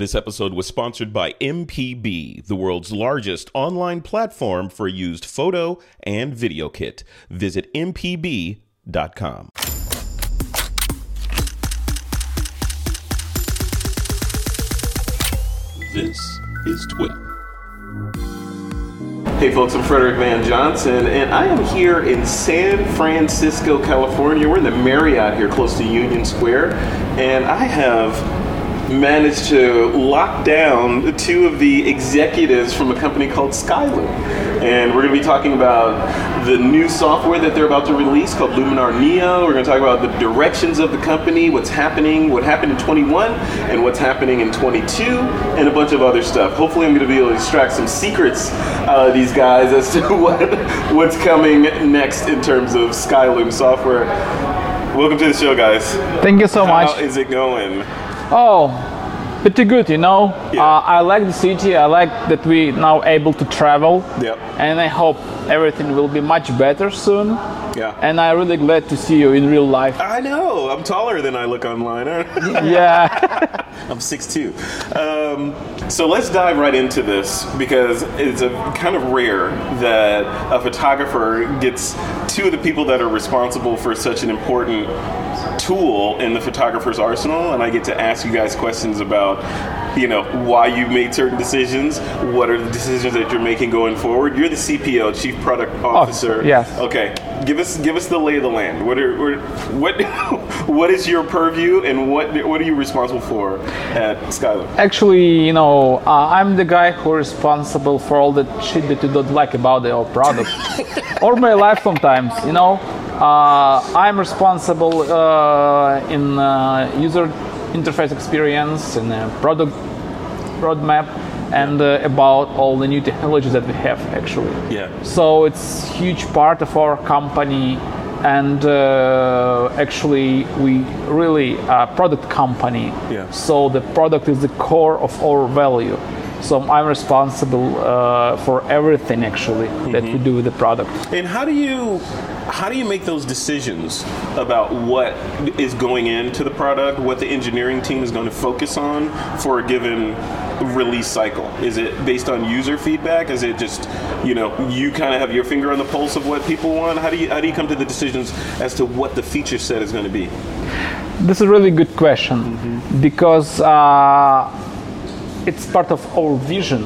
This episode was sponsored by MPB, the world's largest online platform for used photo and video kit. Visit MPB.com. This is TWIP. Hey folks, I'm Frederick Van Johnson, and I am here in San Francisco, California. We're in the Marriott here close to Union Square, and I have managed to lock down two of the executives from a company called Skylum. And we're going to be talking about the new software that they're about to release called Luminar Neo. We're going to talk about the directions of the company, what's happening, what happened in 21, and what's happening in 22, and a bunch of other stuff. Hopefully, I'm going to be able to extract some secrets out of these guys as to what what's coming next in terms of Skylum software. Welcome to the show, guys. Thank you so How much. How is it going? Oh, pretty good, you know. Yeah. Uh, I like the city. I like that we now able to travel. Yep. And I hope everything will be much better soon. Yeah. And I'm really glad to see you in real life. I know. I'm taller than I look online. yeah. I'm 6'2". Um, so let's dive right into this because it's a kind of rare that a photographer gets two of the people that are responsible for such an important tool in the photographer's arsenal, and I get to ask you guys questions about, you know, why you made certain decisions, what are the decisions that you're making going forward. You're the CPO, Chief Product Officer. yes. Okay, give us give us the lay of the land. What are what what is your purview, and what what are you responsible for at Skylum? Actually, you know, uh, I'm the guy who responsible for all the shit that you don't like about the product or my life sometimes. You know, uh, I'm responsible uh, in uh, user interface experience and uh, product roadmap and uh, about all the new technologies that we have actually. Yeah. So it's huge part of our company, and uh, actually we really a product company. Yeah. So the product is the core of our value. So I'm responsible uh, for everything actually that we do with the product. And how do you how do you make those decisions about what is going into the product, what the engineering team is going to focus on for a given release cycle? Is it based on user feedback? Is it just you know you kind of have your finger on the pulse of what people want? How do you how do you come to the decisions as to what the feature set is going to be? This is a really good question because uh, it's part of our vision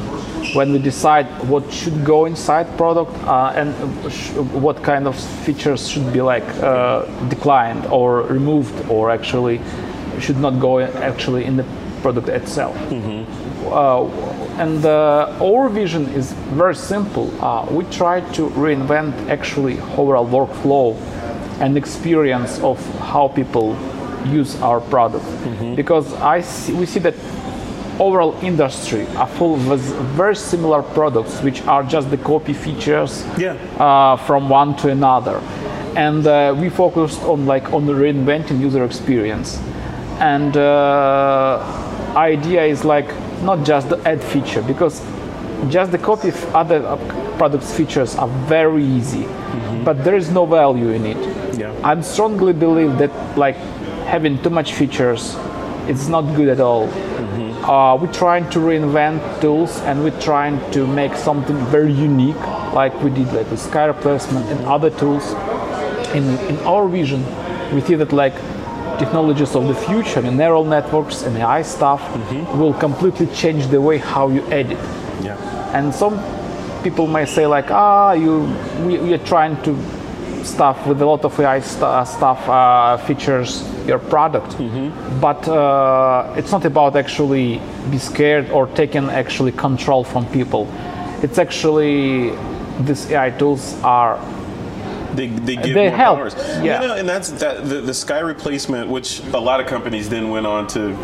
when we decide what should go inside product uh, and sh- what kind of features should be like uh, declined or removed or actually should not go actually in the product itself. Uh, and uh, our vision is very simple. Uh, we try to reinvent actually overall workflow and experience of how people use our product because I see, we see that overall industry are full with very similar products which are just the copy features Yeah. uh, from one to another and uh, we focused on like on the reinventing user experience and uh, idea is like not just the add feature because just the copy of other products features are very easy but there is no value in it. Yeah. i strongly believe that like having too much features it's not good at all. Uh, we're trying to reinvent tools and we're trying to make something very unique like we did like with sky replacement and other tools. In, in our vision we see that like technologies of the future and neural networks and ai stuff will completely change the way how you edit. Yeah. and some people may say like ah you we, we are trying to stuff with a lot of ai st- uh, stuff uh, features your product. But uh, it's not about actually be scared or taking actually control from people. It's actually these ai tools are They, they give They more help, powers. yeah. You know, and that's that the, the sky replacement, which a lot of companies then went on to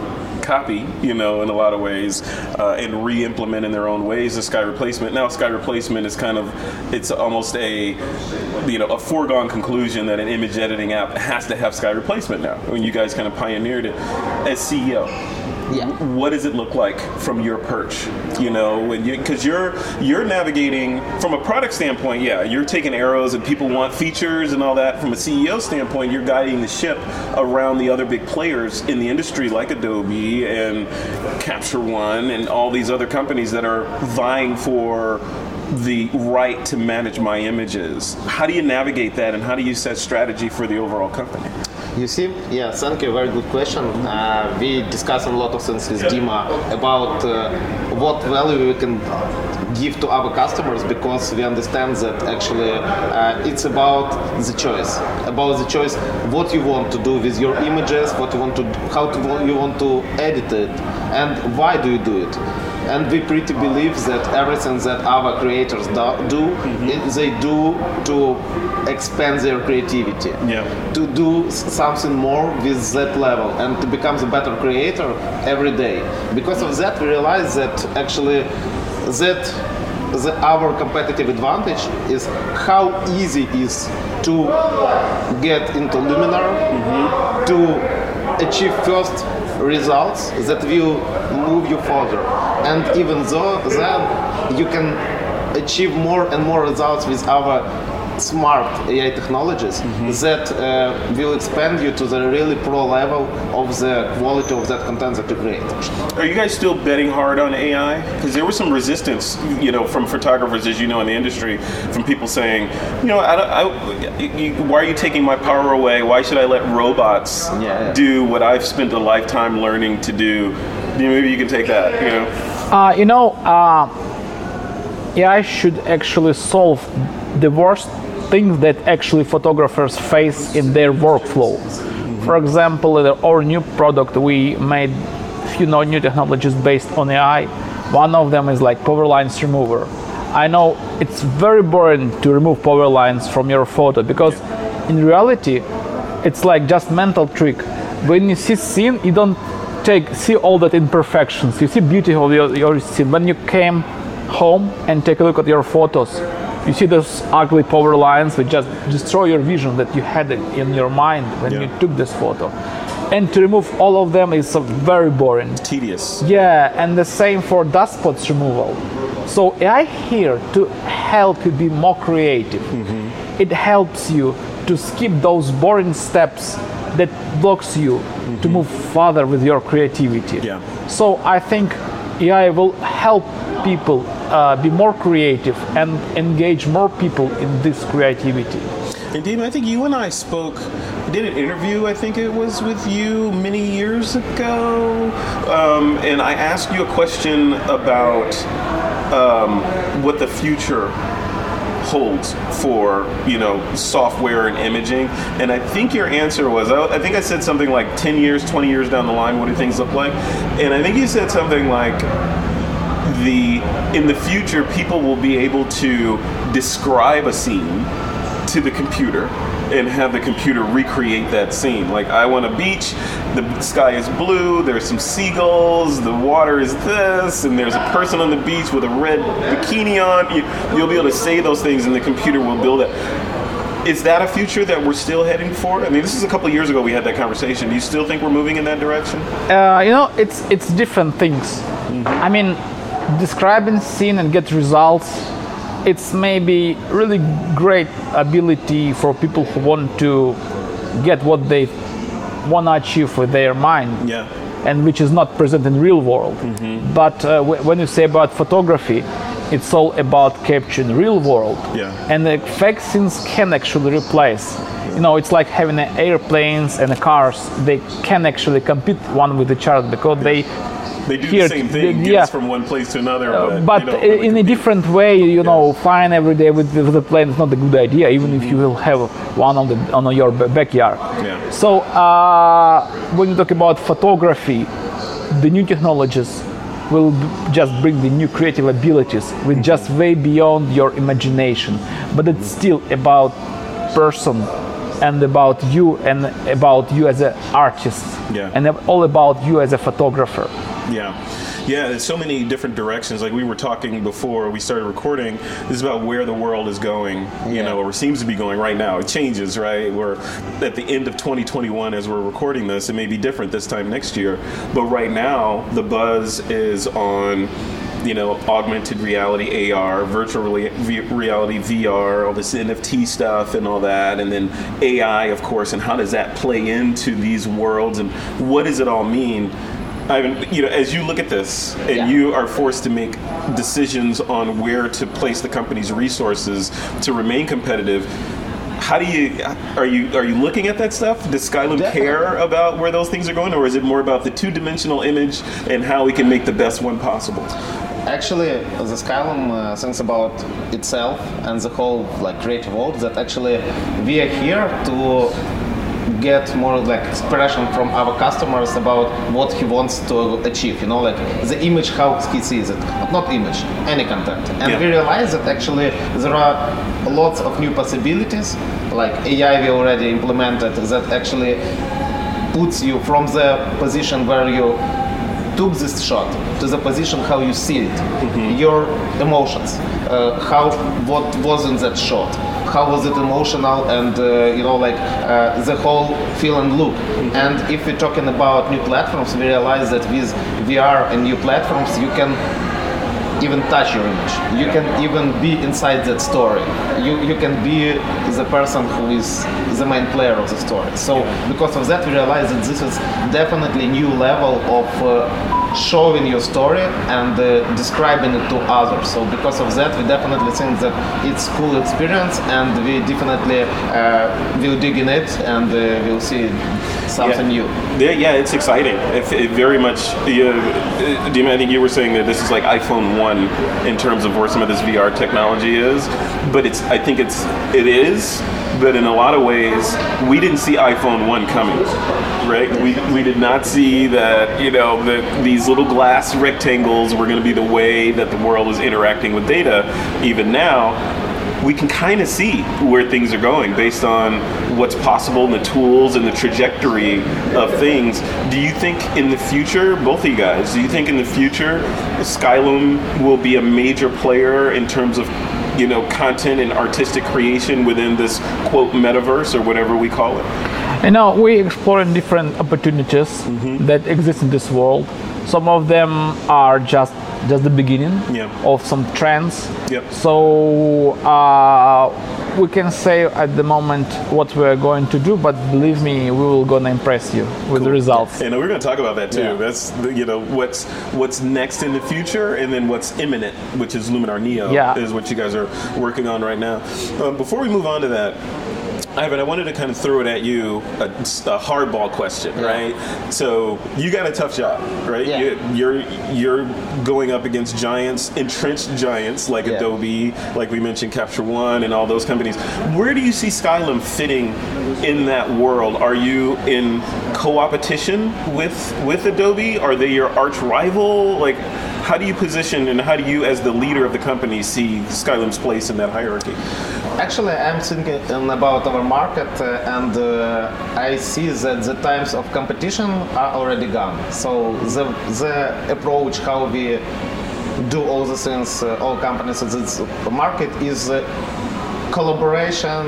copy, you know, in a lot of ways, uh, and re-implement in their own ways the sky replacement. Now, sky replacement is kind of it's almost a you know a foregone conclusion that an image editing app has to have sky replacement now. When you guys kind of pioneered it as CEO. Yeah. what does it look like from your perch? You know, when you because you're you're navigating from a product standpoint. Yeah, you're taking arrows and people want features and all that. From a CEO standpoint, you're guiding the ship around the other big players in the industry like Adobe and Capture One and all these other companies that are vying for the right to manage my images. How do you navigate that and how do you set strategy for the overall company? You see, yeah, thank you. Very good question. Uh, we discuss a lot of things with Dima about uh, what value we can give to our customers because we understand that actually uh, it's about the choice, about the choice what you want to do with your images, what you want to, how to, you want to edit it, and why do you do it. And we pretty believe that everything that our creators do, do it- they do to expand their creativity. Yeah. to do something more with that level and to become a better creator every day. Because of that we realize that actually that the, our competitive advantage is how easy it is to get into Luminar to achieve first results that will move you further. And even though then you can achieve more and more results with our smart AI technologies that uh, will expand you to the really pro level of the quality of that content that you create. Are you guys still betting hard on AI? Because there was some resistance, you know, from photographers, as you know, in the industry, from people saying, you know, I, don't- I, you, why are you taking my power away? Why should I let robots Yeah. do what I've spent a lifetime learning to do? You know, maybe you can take that. You know, Uh, you know, uh, AI should actually solve the worst things that actually photographers face in their workflow. For example, our new product, we made few new technologies based on AI. One of them is like power lines remover. I know it's very boring to remove power lines from your photo because in reality, it's like just mental trick. When you see scene, you don't take see all that imperfections. You see beauty of your, your scene. When you came home and take a look at your photos, you see those ugly power lines which just destroy your vision that you had in your mind when Yeah. you took this photo. And to remove all of them is very boring. tedious. Yeah, and the same for dust spots removal. So AI here to help you be more creative. Mm-hmm. It helps you to skip those boring steps that blocks you to mm-hmm. move further with your creativity. Yeah. So I think AI will help people uh, be more creative and engage more people in this creativity. And I think you and I spoke, did an interview, I think it was with you many years ago. Um, and I asked you a question about um, what the future holds for you know software and imaging and i think your answer was i I think i said something like 10 years 20 years down the line what do things look like and i think you said something like the in the future people will be able to describe a scene to the computer and have the computer recreate that scene. Like I want a beach, the sky is blue, there's some seagulls, the water is this, and there's a person on the beach with a red bikini on. You, you'll be able to say those things and the computer will build it. Is that a future that we're still heading for? I mean, this is a couple years ago we had that conversation. Do you still think we're moving in that direction? Uh, you know, it's it's different things. I mean, describing scene and get results. It's maybe really great ability for people who want to get what they want to achieve with their mind. Yeah. and which is not present in real world. But uh, w- when you say about photography, it's all about capturing real world. Yeah. And the fake scenes can actually replace. You know, it's like having airplanes and cars. They can actually compete one with each other because they. They do Here, the same thing, get yeah. from one place to another, Uh, but, but they really in a different way, you know, flying every day with, with the plane is not a good idea, even if you will have one on the on your ba- backyard. Yeah. So uh, when you talk about photography, the new technologies will just bring the new creative abilities with just way beyond your imagination. But it's still about person and about you and about you as an artist Yeah. and all about you as a photographer Yeah. Yeah, there's so many different directions. Like we were talking before we started recording, this is about where the world is going, you Yeah. know, or seems to be going right now. It changes, right? We're at the end of 2021 as we're recording this. It may be different this time next year. But right now, the buzz is on you know, augmented reality, AR, virtual rea- reality, VR, all this NFT stuff and all that, and then AI, of course, and how does that play into these worlds, and what does it all mean? Ivan, you know, as you look at this and Yeah. you are forced to make decisions on where to place the company's resources to remain competitive, how do you are you are you looking at that stuff? Does Skylum Definitely. care about where those things are going, or is it more about the two-dimensional image and how we can make the best one possible? Actually, the Skylum uh, thinks about itself and the whole like creative world. That actually we are here to get more like expression from our customers about what he wants to achieve. You know, like the image how he sees it not image, any content. And Yeah. we realize that actually there are lots of new possibilities, like AI we already implemented that actually puts you from the position where you took this shot to the position how you see it, your emotions, uh, how what was in that shot, how was it emotional, and uh, you know like uh, the whole feel and look. And if we're talking about new platforms, we realize that with VR and new platforms, you can even touch your image. You can even be inside that story. You, you can be the person who is the main player of the story. So because of that, we realize that this is definitely new level of uh, showing your story and uh, describing it to others. So because of that, we definitely think that it's cool experience, and we definitely uh, will dig in it and uh, we'll see something new. Yeah, yeah, it's exciting. It, it very much. You, uh, Dima, I think you were saying that this is like iPhone one in terms of where some of this VR technology is, but it's. I think it's. It is, but in a lot of ways, we didn't see iPhone one coming. Right? We, we did not see that you know that these little glass rectangles were going to be the way that the world is interacting with data. Even now, we can kind of see where things are going based on what's possible and the tools and the trajectory of things. Do you think in the future, both of you guys, do you think in the future Skylum will be a major player in terms of you know content and artistic creation within this quote metaverse or whatever we call it? You know, we exploring different opportunities Mm-hmm. that exist in this world. Some of them are just just the beginning of some trends. Yep. So uh, we can say at the moment what we're going to do, but believe me, we will gonna impress you with the results. And we're going to talk about that too. Yeah. That's the, you know what's what's next in the future, and then what's imminent, which is Luminar Neo, Yeah. is what you guys are working on right now. Um, before we move on to that. Ivan, I wanted to kind of throw it at you a, a hardball question, right? So you got a tough job, right? Yeah. You, you're you're going up against giants, entrenched giants like Yeah. Adobe, like we mentioned, Capture One, and all those companies. Where do you see Skylum fitting in that world? Are you in co-opetition with with Adobe? Are they your arch rival? Like, how do you position and how do you, as the leader of the company, see Skylum's place in that hierarchy? Actually, I'm thinking about our market, uh, and uh, I see that the times of competition are already gone. So the the approach how we do all the things, uh, all companies in this market is uh, collaboration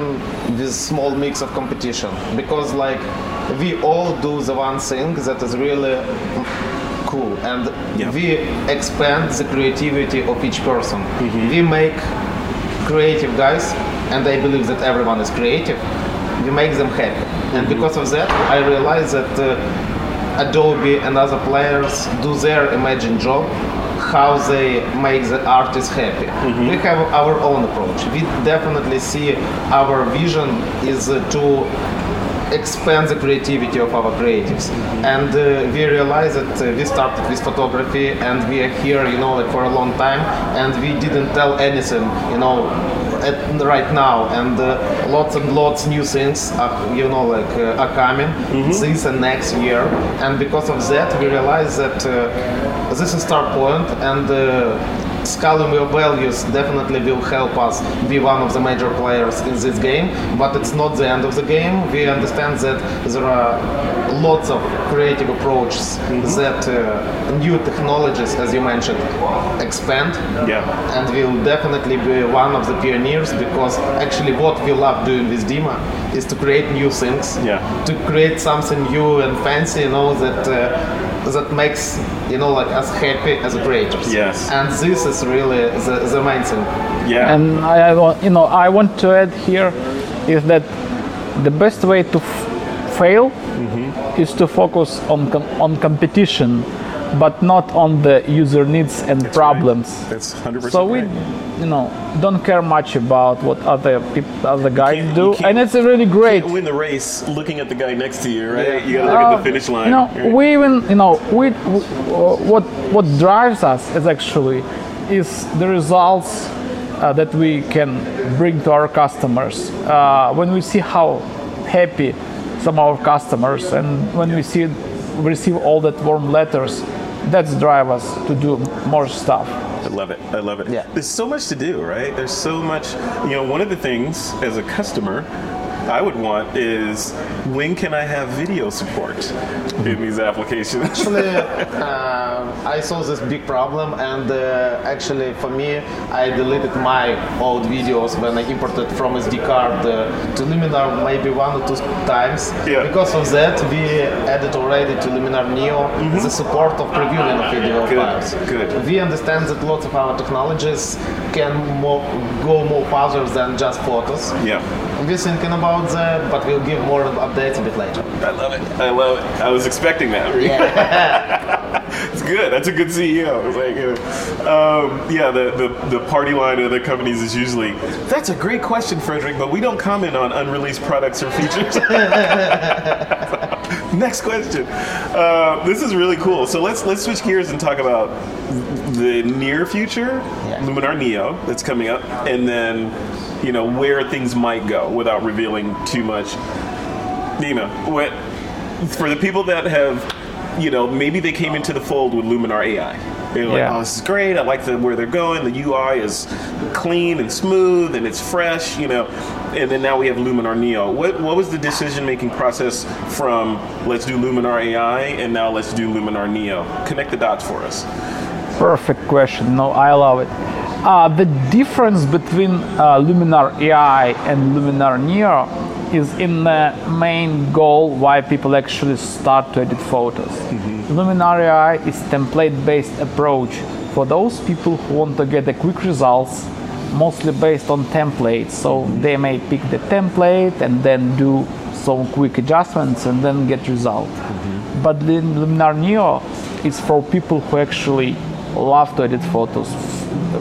with small mix of competition because like we all do the one thing that is really cool. And Yeah. we expand the creativity of each person. We make creative guys and i believe that everyone is creative. We make them happy. And because of that i realize that uh, adobe and other players do their imagined job how they make the artist happy. We have our own approach. We definitely see our vision is uh, to expand the creativity of our creatives. And uh, we realize that uh, we started with photography and we are here you know like for a long time. And we didn't tell anything you know at, right now. And uh, lots and lots new things are, you know like uh, are coming this and next year. And because of that we realize that uh, this is start point. And scaling your values definitely will help us be one of the major players in this game, but it's not the end of the game. We understand that there are lots of creative approaches that uh, new technologies, as you mentioned, expand. Yeah. And we'll definitely be one of the pioneers because actually what we love doing with Dima is to create new things. Yeah. To create something new and fancy, you know, that uh, that makes you know like us happy as creators. Yes. And this is really the, the main thing. Yeah. And I, I want, you know, I want to add here is that the best way to f- fail mm-hmm. is to focus on com- on competition, but not on the user needs and problems. That's 100% So we, right. you know, don't care much about what other people, other guys do, and it's really great. win the race looking at the guy next to you, right? Yeah. You gotta look at Uh, the finish line. You know, right? we even you know we w- what what drives us is actually is the results uh, that we can bring to our customers uh, when we see how happy some of our customers and when we see receive all that warm letters that's drive us to do more stuff I love it. I love it. Yeah. There's so much to do, right? There's so much. You know, one of the things as a customer I would want is when can I have video support in these applications? Actually, uh, I saw this big problem, and uh, actually, for me, I deleted my old videos when I imported from SD card uh, to Luminar maybe one or two times. Yeah. Because of that, we added already to Luminar Neo the support of previewing of video Good, files. good. We understand that lots of our technologies can more, go more further than just photos. yeah. We're thinking about that, but we'll give more updates a bit later. I love it. I love it. I was expecting that. Yeah. it's good. That's a good CEO. Like, you um, yeah, the, the, the party line of the companies is usually, that's a great question, Frederick, but we don't comment on unreleased products or features. Next question. Uh, this is really cool. So let's let's switch gears and talk about the near future, Yeah. Luminar Neo that's coming up, and then you know where things might go without revealing too much. Dima, what for the people that have, you know, maybe they came into the fold with Luminar AI. They're like, Yeah. oh, this is great. I like the, where they're going. The UI is clean and smooth and it's fresh, you know. And then now we have Luminar Neo. What what was the decision making process from let's do Luminar AI and now let's do Luminar Neo? Connect the dots for us. Perfect question. No, I love it. Uh, the difference between uh, Luminar AI and Luminar Neo is in the main goal why people actually start to edit photos. Mm-hmm. Luminar AI is template-based approach for those people who want to get the quick results, mostly based on templates. So mm-hmm. they may pick the template and then do some quick adjustments and then get result. Mm-hmm. But the Luminar Neo is for people who actually love to edit photos,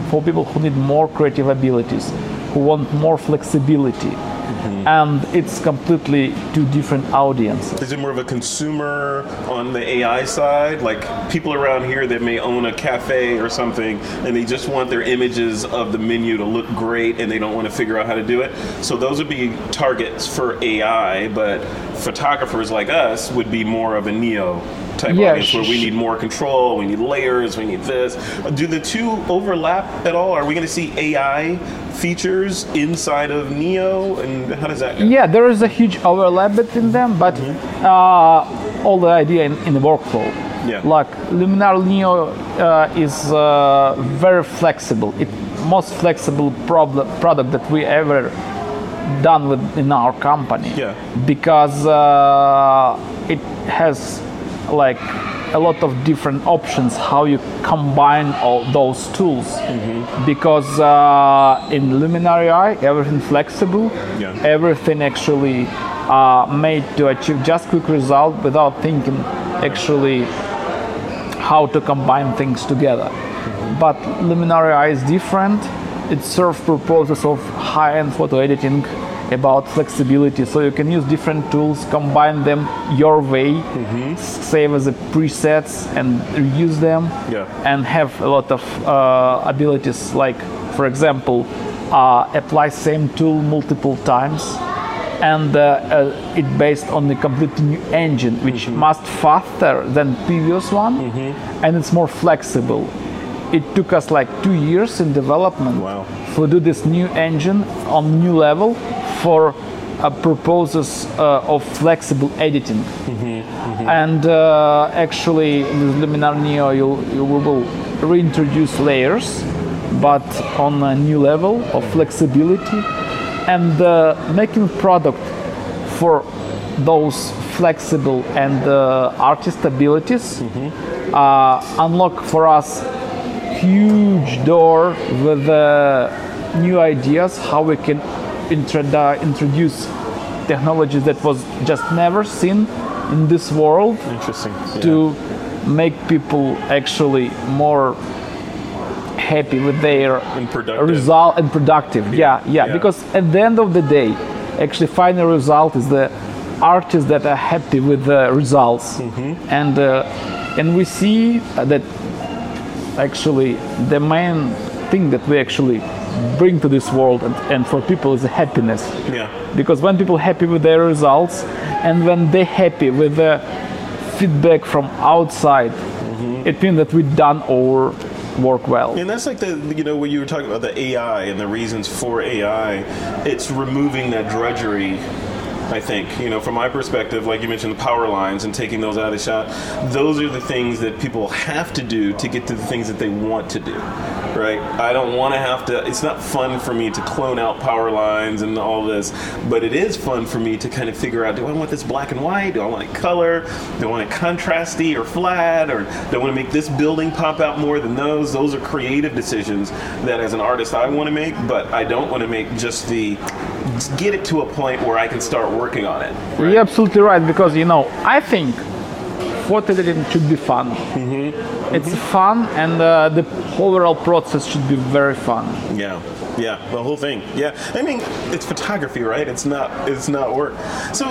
for people who need more creative abilities, who want more flexibility. Mm-hmm. And it's completely two different audiences. Is it more of a consumer on the AI side? Like people around here that may own a cafe or something and they just want their images of the menu to look great and they don't want to figure out how to do it. So those would be targets for AI, but photographers like us would be more of a neo type Yeah, audience where we need more control, we need layers, we need this. Do the two overlap at all? Are we going to see AI features inside of Neo and how does that go? Yeah, there is a huge overlap between them, but uh, all the idea in, in the workflow. Yeah. Like Luminar Neo uh, is uh, very flexible. It most flexible problem, product that we ever done with in our company. Yeah. Because uh, it has like a lot of different options how you combine all those tools. Mm-hmm. Because uh, in Luminar AI, everything flexible, Yeah. everything actually uh, made to achieve just quick result without thinking actually how to combine things together. But Luminar AI is different. It serves purposes of high-end photo editing about flexibility. So you can use different tools combine them your way s- save as a presets and reuse them Yeah. and have a lot of uh, abilities. Like for example uh, apply same tool multiple times and uh, uh, it based on the completely new engine which much faster than previous one and it's more flexible it took us like two years in development Wow. to do this new engine on new level for uh, purposes uh, of flexible editing. And uh, actually, with Luminar Neo, you, you will reintroduce layers, but on a new level of flexibility and uh, making product for those flexible and uh, artist abilities uh, unlock for us huge door with uh, new ideas how we can introdu- introduce technologies that was just never seen in this world Interesting. to make people actually more happy with their And result and productive. Yeah, yeah, Yeah. Because at the end of the day, actually, final result is the artists that are happy with the results, Mm-hmm. and uh, and we see that actually the main thing that we actually bring to this world and, and for people is happiness Yeah. because when people happy with their results and when they happy with the feedback from outside mm-hmm. it means that we done our work well And that's like the you know when you were talking about the AI and the reasons for AI, it's removing that drudgery. I think you know from my perspective, like you mentioned, the power lines and taking those out of the shot. Those are the things that people have to do to get to the things that they want to do. Right? I don't want to have to. It's not fun for me to clone out power lines and all this, but it is fun for me to kind of figure out: Do I want this black and white? Do I want it color? Do I want it contrasty or flat? Or do I want to make this building pop out more than those? Those are creative decisions that, as an artist, I want to make, but I don't want to make just the get it to a point where I can start working on it. You're absolutely right because you know I think photo editing should be fun. It's fun, and uh, the overall process should be very fun. Yeah, yeah, the whole thing. Yeah, I mean, it's photography, right? It's not, it's not work. So,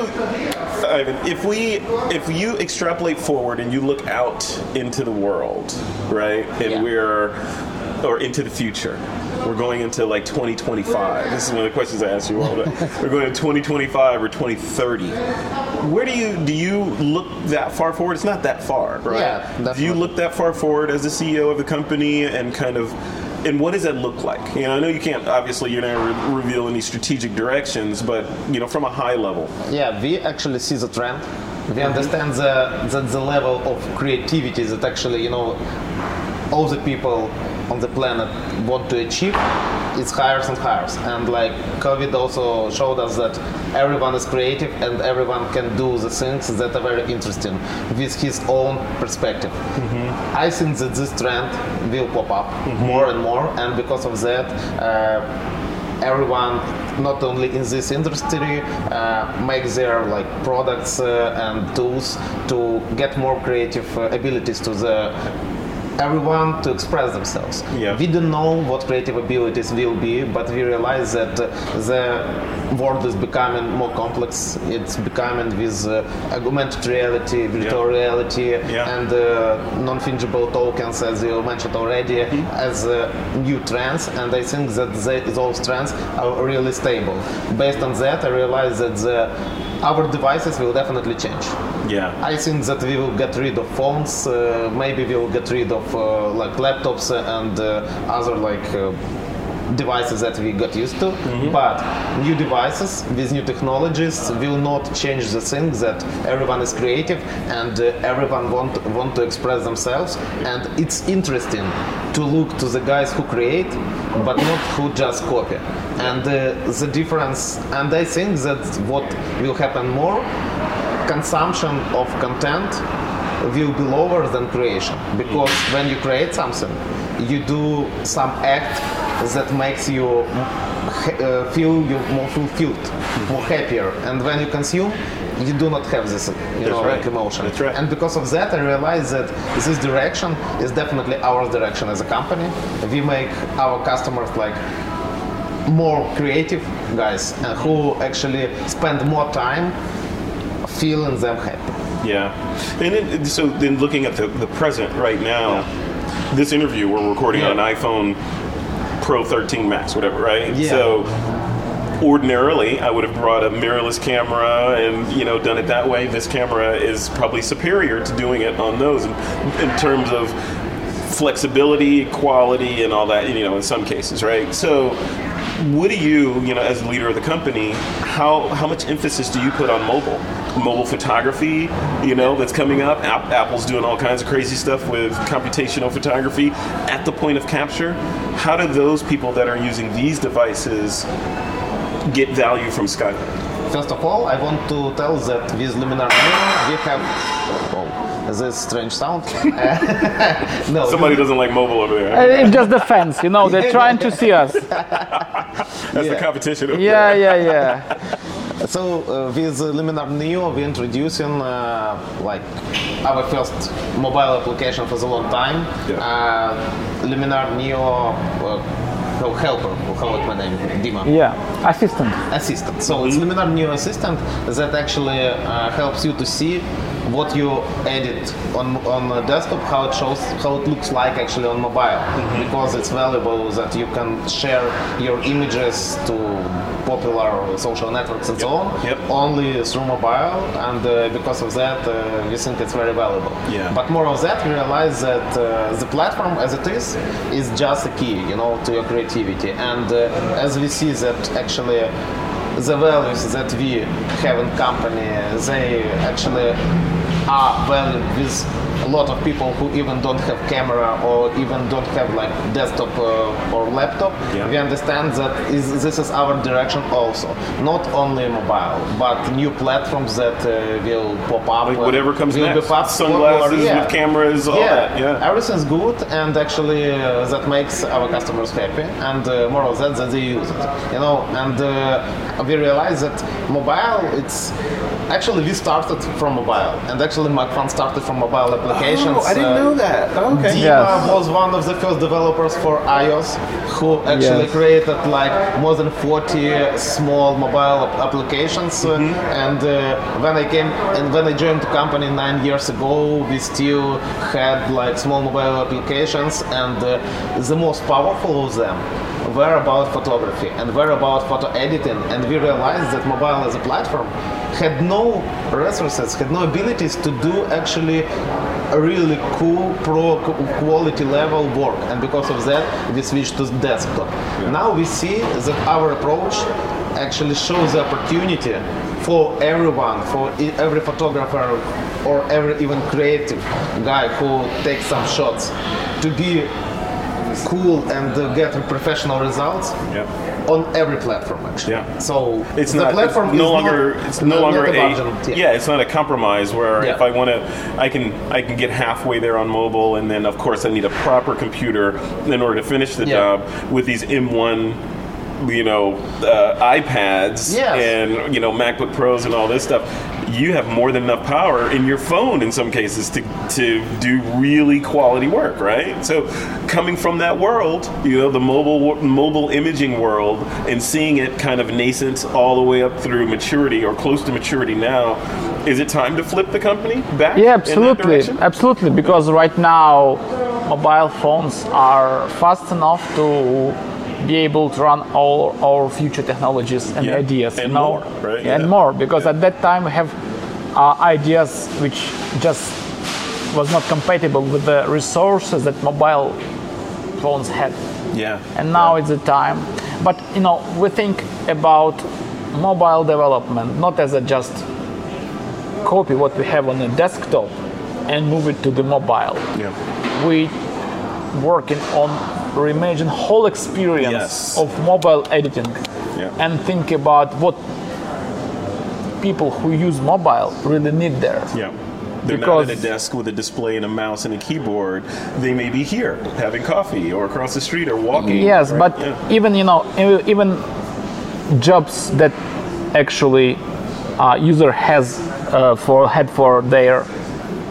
Ivan, if we, if you extrapolate forward and you look out into the world, right, and Yeah. we're, or into the future. We're going into like 2025. This is one of the questions I ask you all. We're going to 2025 or 2030. Where do you do you look that far forward? It's not that far, right? Yeah, Do you look that far forward as the CEO of the company and kind of and what does that look like? You know, I know you can't obviously you're not re- reveal any strategic directions, but you know, from a high level. Yeah, we actually see the trend. We understand the, that the level of creativity that actually, you know, all the people on the planet want to achieve is higher and higher. And like COVID also showed us that everyone is creative and everyone can do the things that are very interesting with his own perspective. I think that this trend will pop up more and more, and because of that, uh, everyone not only in this industry uh, make their like products uh, and tools to get more creative uh, abilities to the everyone to express themselves. Yeah. We don't know what creative abilities will be, but we realize that the world is becoming more complex. It's becoming with uh, augmented reality, virtual Yeah. reality, Yeah. and uh, non-fungible tokens, as you mentioned already, as uh, new trends. And I think that they, those trends are really stable. Based on that, I realize that the, our devices will definitely change. Yeah. I think that we will get rid of phones. Uh, maybe we will get rid of uh, like laptops and uh, other like uh, devices that we got used to. But new devices with new technologies will not change the thing that everyone is creative and uh, everyone want want to express themselves. And it's interesting to look to the guys who create, but not who just copy. And uh, the difference. And I think that what will happen more consumption of content will be lower than creation because when you create something you do some act that makes you uh, feel you more fulfilled more happier and when you consume you do not have this you know right. like emotion That's right. and because of that i realized that this direction is definitely our direction as a company we make our customers like more creative guys uh, who actually spend more time feeling them happy. Yeah, and then, so then looking at the, the present right now, this interview we're recording on an iPhone Pro 13 Max, whatever, right? Yeah. So ordinarily, I would have brought a mirrorless camera and you know done it that way. This camera is probably superior to doing it on those in, in terms of flexibility, quality, and all that. You know, in some cases, right? So, what do you, you know, as the leader of the company, how how much emphasis do you put on mobile? Mobile photography, you know, that's coming up. App- Apple's doing all kinds of crazy stuff with computational photography at the point of capture. How do those people that are using these devices get value from Skylum? First of all, I want to tell that with Luminar we have oh, this strange sound. no, Somebody doesn't like mobile over there. Uh, It's just the fence, you know, they're trying to see us. That's the yeah. competition. over Yeah, there. yeah, yeah. So uh, with uh, Luminar Neo, we're introducing uh, like our first mobile application for a long time. Yeah. Uh, Luminar Neo uh, no, helper, we'll it my name, Dima. Yeah, assistant. Assistant. So it's Luminar Neo Assistant that actually uh, helps you to see what you edit on on desktop, how it shows, how it looks like actually on mobile, because it's valuable that you can share your images to popular social networks and so on Yep. only through mobile, and uh, because of that, uh, we think it's very valuable. Yeah. But more of that, we realize that uh, the platform as it is is just a key, you know, to your creativity. And uh, as we see that actually the values that we have in company, they actually Ah, are valued with a lot of people who even don't have camera or even don't have like desktop uh, or laptop. Yeah. We understand that is, this is our direction also, not only mobile, but new platforms that uh, will pop up. Like whatever comes will next. be pop- Sunglasses popular, yeah. with cameras, all yeah. that. Yeah. everything's good, and actually uh, that makes our customers happy, and uh, more of that that they use it, you know. And uh, we realize that mobile, it's actually we started from mobile, and actually Macphun started from mobile applications. Oh, I didn't uh, know that. Oh, okay. Dima Yes. was one of the first developers for iOS who actually Yes. created like more than 40 small mobile ap- applications. uh, And uh, when I came and when I joined the company nine years ago, we still had like small mobile applications, and uh, the most powerful of them were about photography and were about photo editing. And we realized that mobile as a platform had no resources, had no abilities to do actually a really cool pro quality level work and because of that we switched to desktop. Now we see that our approach actually shows the opportunity for everyone for every photographer or every even creative guy who takes some shots to be cool and uh, get professional results. Yeah. On every platform actually Yeah. so It's the not platform it's no is longer not, it's no not longer a budget, yeah. it's not a compromise where Yeah. if I want to I can I can get halfway there on mobile and then of course I need a proper computer in order to finish the Yeah. job with these M1 you know uh, iPads Yes. and you know MacBook Pros and all this stuff you have more than enough power in your phone in some cases to, to do really quality work, right? So, coming from that world, you know, the mobile mobile imaging world, and seeing it kind of nascent all the way up through maturity or close to maturity now, is it time to flip the company back? Yeah, absolutely, absolutely. Because right now, mobile phones are fast enough to be able to run all our future technologies and Yeah, ideas. and know? more, right? Yeah, And Yeah. more, because at that time we have uh, ideas which just was not compatible with the resources that mobile phones had Yeah. and now it's the time. But you know, we think about mobile development not as a just copy what we have on the desktop and move it to the mobile. Yeah. We working on reimagine whole experience Yes. of mobile editing Yeah. and think about what people who use mobile really need there. Yeah. They're Because- not at a desk with a display and a mouse and a keyboard. They may be here having coffee or across the street or walking. Yes, right? but Yeah. even you know, even jobs that actually uh, user has uh, for had for their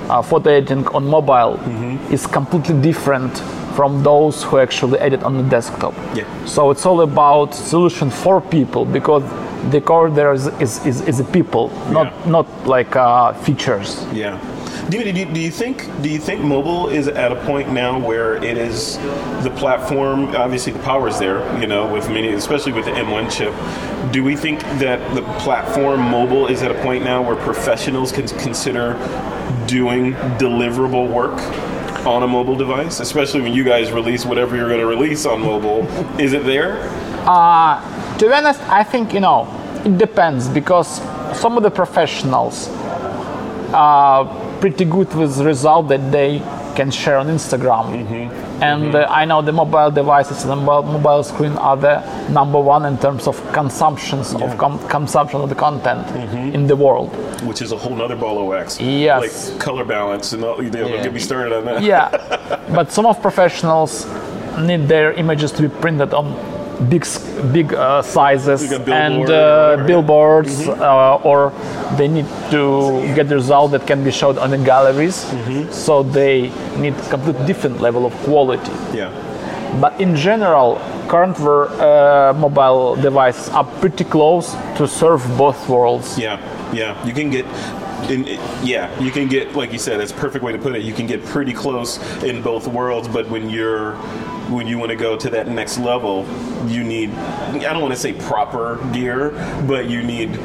uh, photo editing on mobile Mm-hmm. is completely different from those who actually edit on the desktop. Yeah. So it's all about solution for people because the core there is is, is, is a people, not Yeah. not like uh, features. Yeah. Do you, do, you, do you think do you think mobile is at a point now where it is the platform? Obviously, the power is there. You know, with many, especially with the M1 chip. Do we think that the platform mobile is at a point now where professionals can consider doing deliverable work? On a mobile device, especially when you guys release whatever you're going to release on mobile? Is it there? Uh, to be honest, I think you know it depends because some of the professionals are pretty good with result that they can share on Instagram. Mm-hmm. And mm-hmm. uh, I know the mobile devices and mobile screen are the number one in terms of consumptions of com- consumption of the content mm-hmm. in the world. Which is a whole other ball of wax. Yes. Like color balance and all, you know, Yeah. get me started on that. yeah, but some of professionals need their images to be printed on big big uh, sizes and billboard or uh, billboards, uh, or they need to get the result that can be showed on the galleries. So they need a completely different level of quality. Yeah. But in general, current uh, mobile devices are pretty close to serve both worlds. Yeah, yeah. You can get, in, yeah, you can get, like you said, that's a perfect way to put it. You can get pretty close in both worlds, but when you're, when you want to go to that next level, you need, I don't want to say proper gear, but you need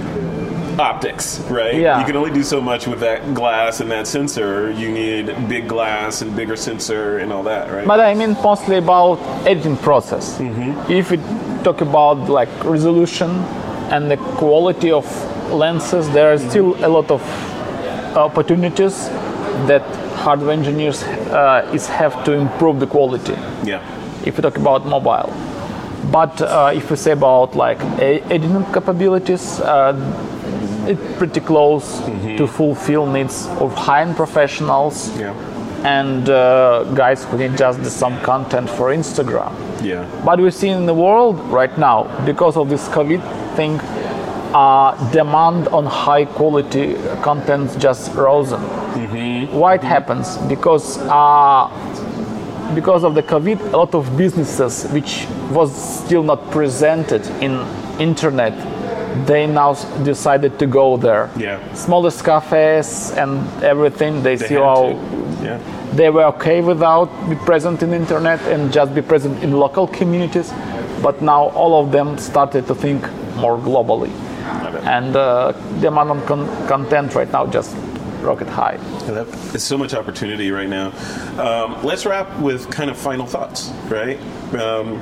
optics, right? Yeah. You can only do so much with that glass and that sensor. You need big glass and bigger sensor and all that, right? But I mean mostly about editing process. Mm-hmm. If we talk about like resolution and the quality of lenses, there are mm-hmm. still a lot of opportunities that hardware engineers uh, is have to improve the quality. yeah. If we talk about mobile, but uh, if we say about like editing capabilities, uh, it's pretty close to fulfill needs of high-end professionals Yeah. and uh, guys who need just some content for Instagram. Yeah. But we see in the world right now, because of this COVID thing, uh, demand on high quality content just risen. Why it happens? Because uh, because of the COVID, a lot of businesses which was still not presented in internet, they now decided to go there. Yeah. Smallest cafes and everything, they, They see how. Yeah. they were okay without be present in internet and just be present in local communities but now all of them started to think more globally. And uh, amount of con- content right now just rocket high There's so much opportunity right now. Um, let's wrap with kind of final thoughts, right? Um,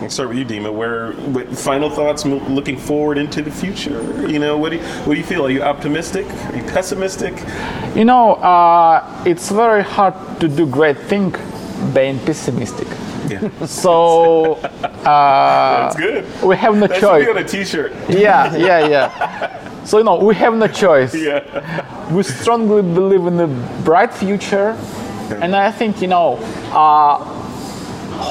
I'll start with you, Dima. Where what, final thoughts looking forward into the future? You know, what do you, what do you feel? Are you optimistic? Are you pessimistic? you know uh, it's very hard to do great thing being pessimistic Yeah, so that's good. we have no That should choice be on a T-shirt. yeah yeah yeah so you know we have no choice Yeah, we strongly believe in a bright future and i think you know uh,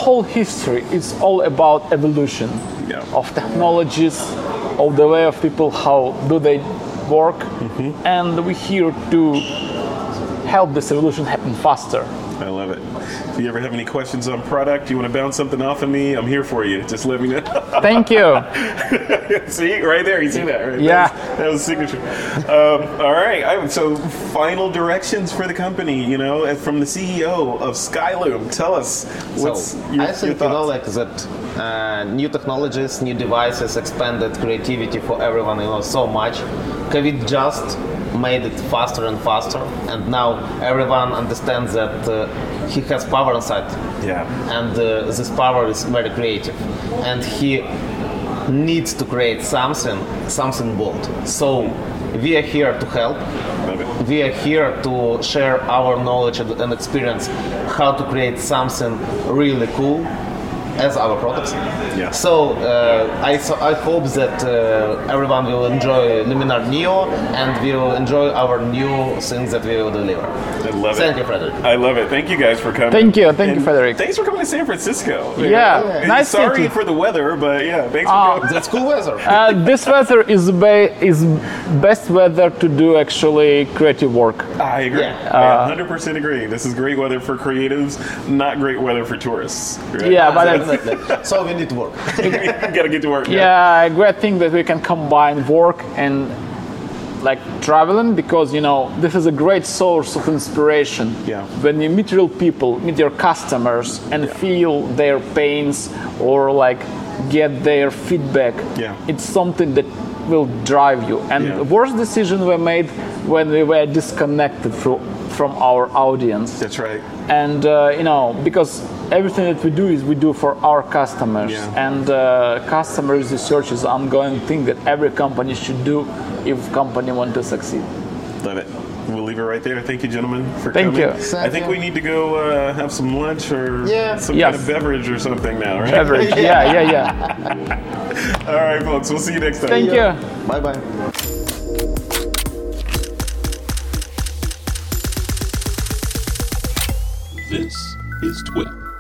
whole history is all about evolution Yeah. of technologies of the way of people how do they work and we're here to help this evolution happen faster I love it. If you ever have any questions on product, you want to bounce something off of me, I'm here for you. Just let me know. thank you see, right there, you see that, right? Yeah. That was, that was signature. Um, all right, I, so final directions for the company, you know, from the CEO of Skylum. Tell us what's so your, I your think you know like that uh, new technologies, new devices, expanded creativity for everyone. You know so much. COVID just made it faster and faster, and now everyone understands that uh, he has power inside, yeah, and uh, this power is very creative, and he needs to create something, something bold. So we are here to help. We are here to share our knowledge and and experience how to create something really cool as our products. Yeah. So uh, I, so I hope that uh, everyone will enjoy Luminar Neo and will enjoy our new things that we will deliver. I love Thank it. Thank you, Frederick. I love it. Thank you guys for coming. Thank you. Thank you, Frederick. Thanks for coming to San Francisco. Yeah, And nice Sorry city. for the weather, but yeah, thanks for Ah. coming. That's cool weather. uh, this weather is ba- is best weather to do actually creative work I agree. Yeah. I 100% agree. This is great weather for creatives, not great weather for tourists. right? yeah but Definitely. so we need to work. gotta get to work. yeah, a great thing that we can combine work and like traveling because you know this is a great source of inspiration. Yeah. When you meet real people, meet your customers, and feel their pains or like get their feedback, Yeah. it's something that will drive you. And Yeah. the worst decision we made when we were disconnected from from our audience. That's right. and uh, you know because everything that we do is we do for our customers Yeah. and uh, customer research is ongoing thing that every company should do if company want to succeed Love it. We'll leave it right there. Thank you, gentlemen, for Thank coming. you. I think we need to go uh, have some lunch or Yeah. some Yes. kind of beverage or something now, right? average yeah yeah yeah All right, folks. We'll see you next time. thank you Bye bye. This is TWIP.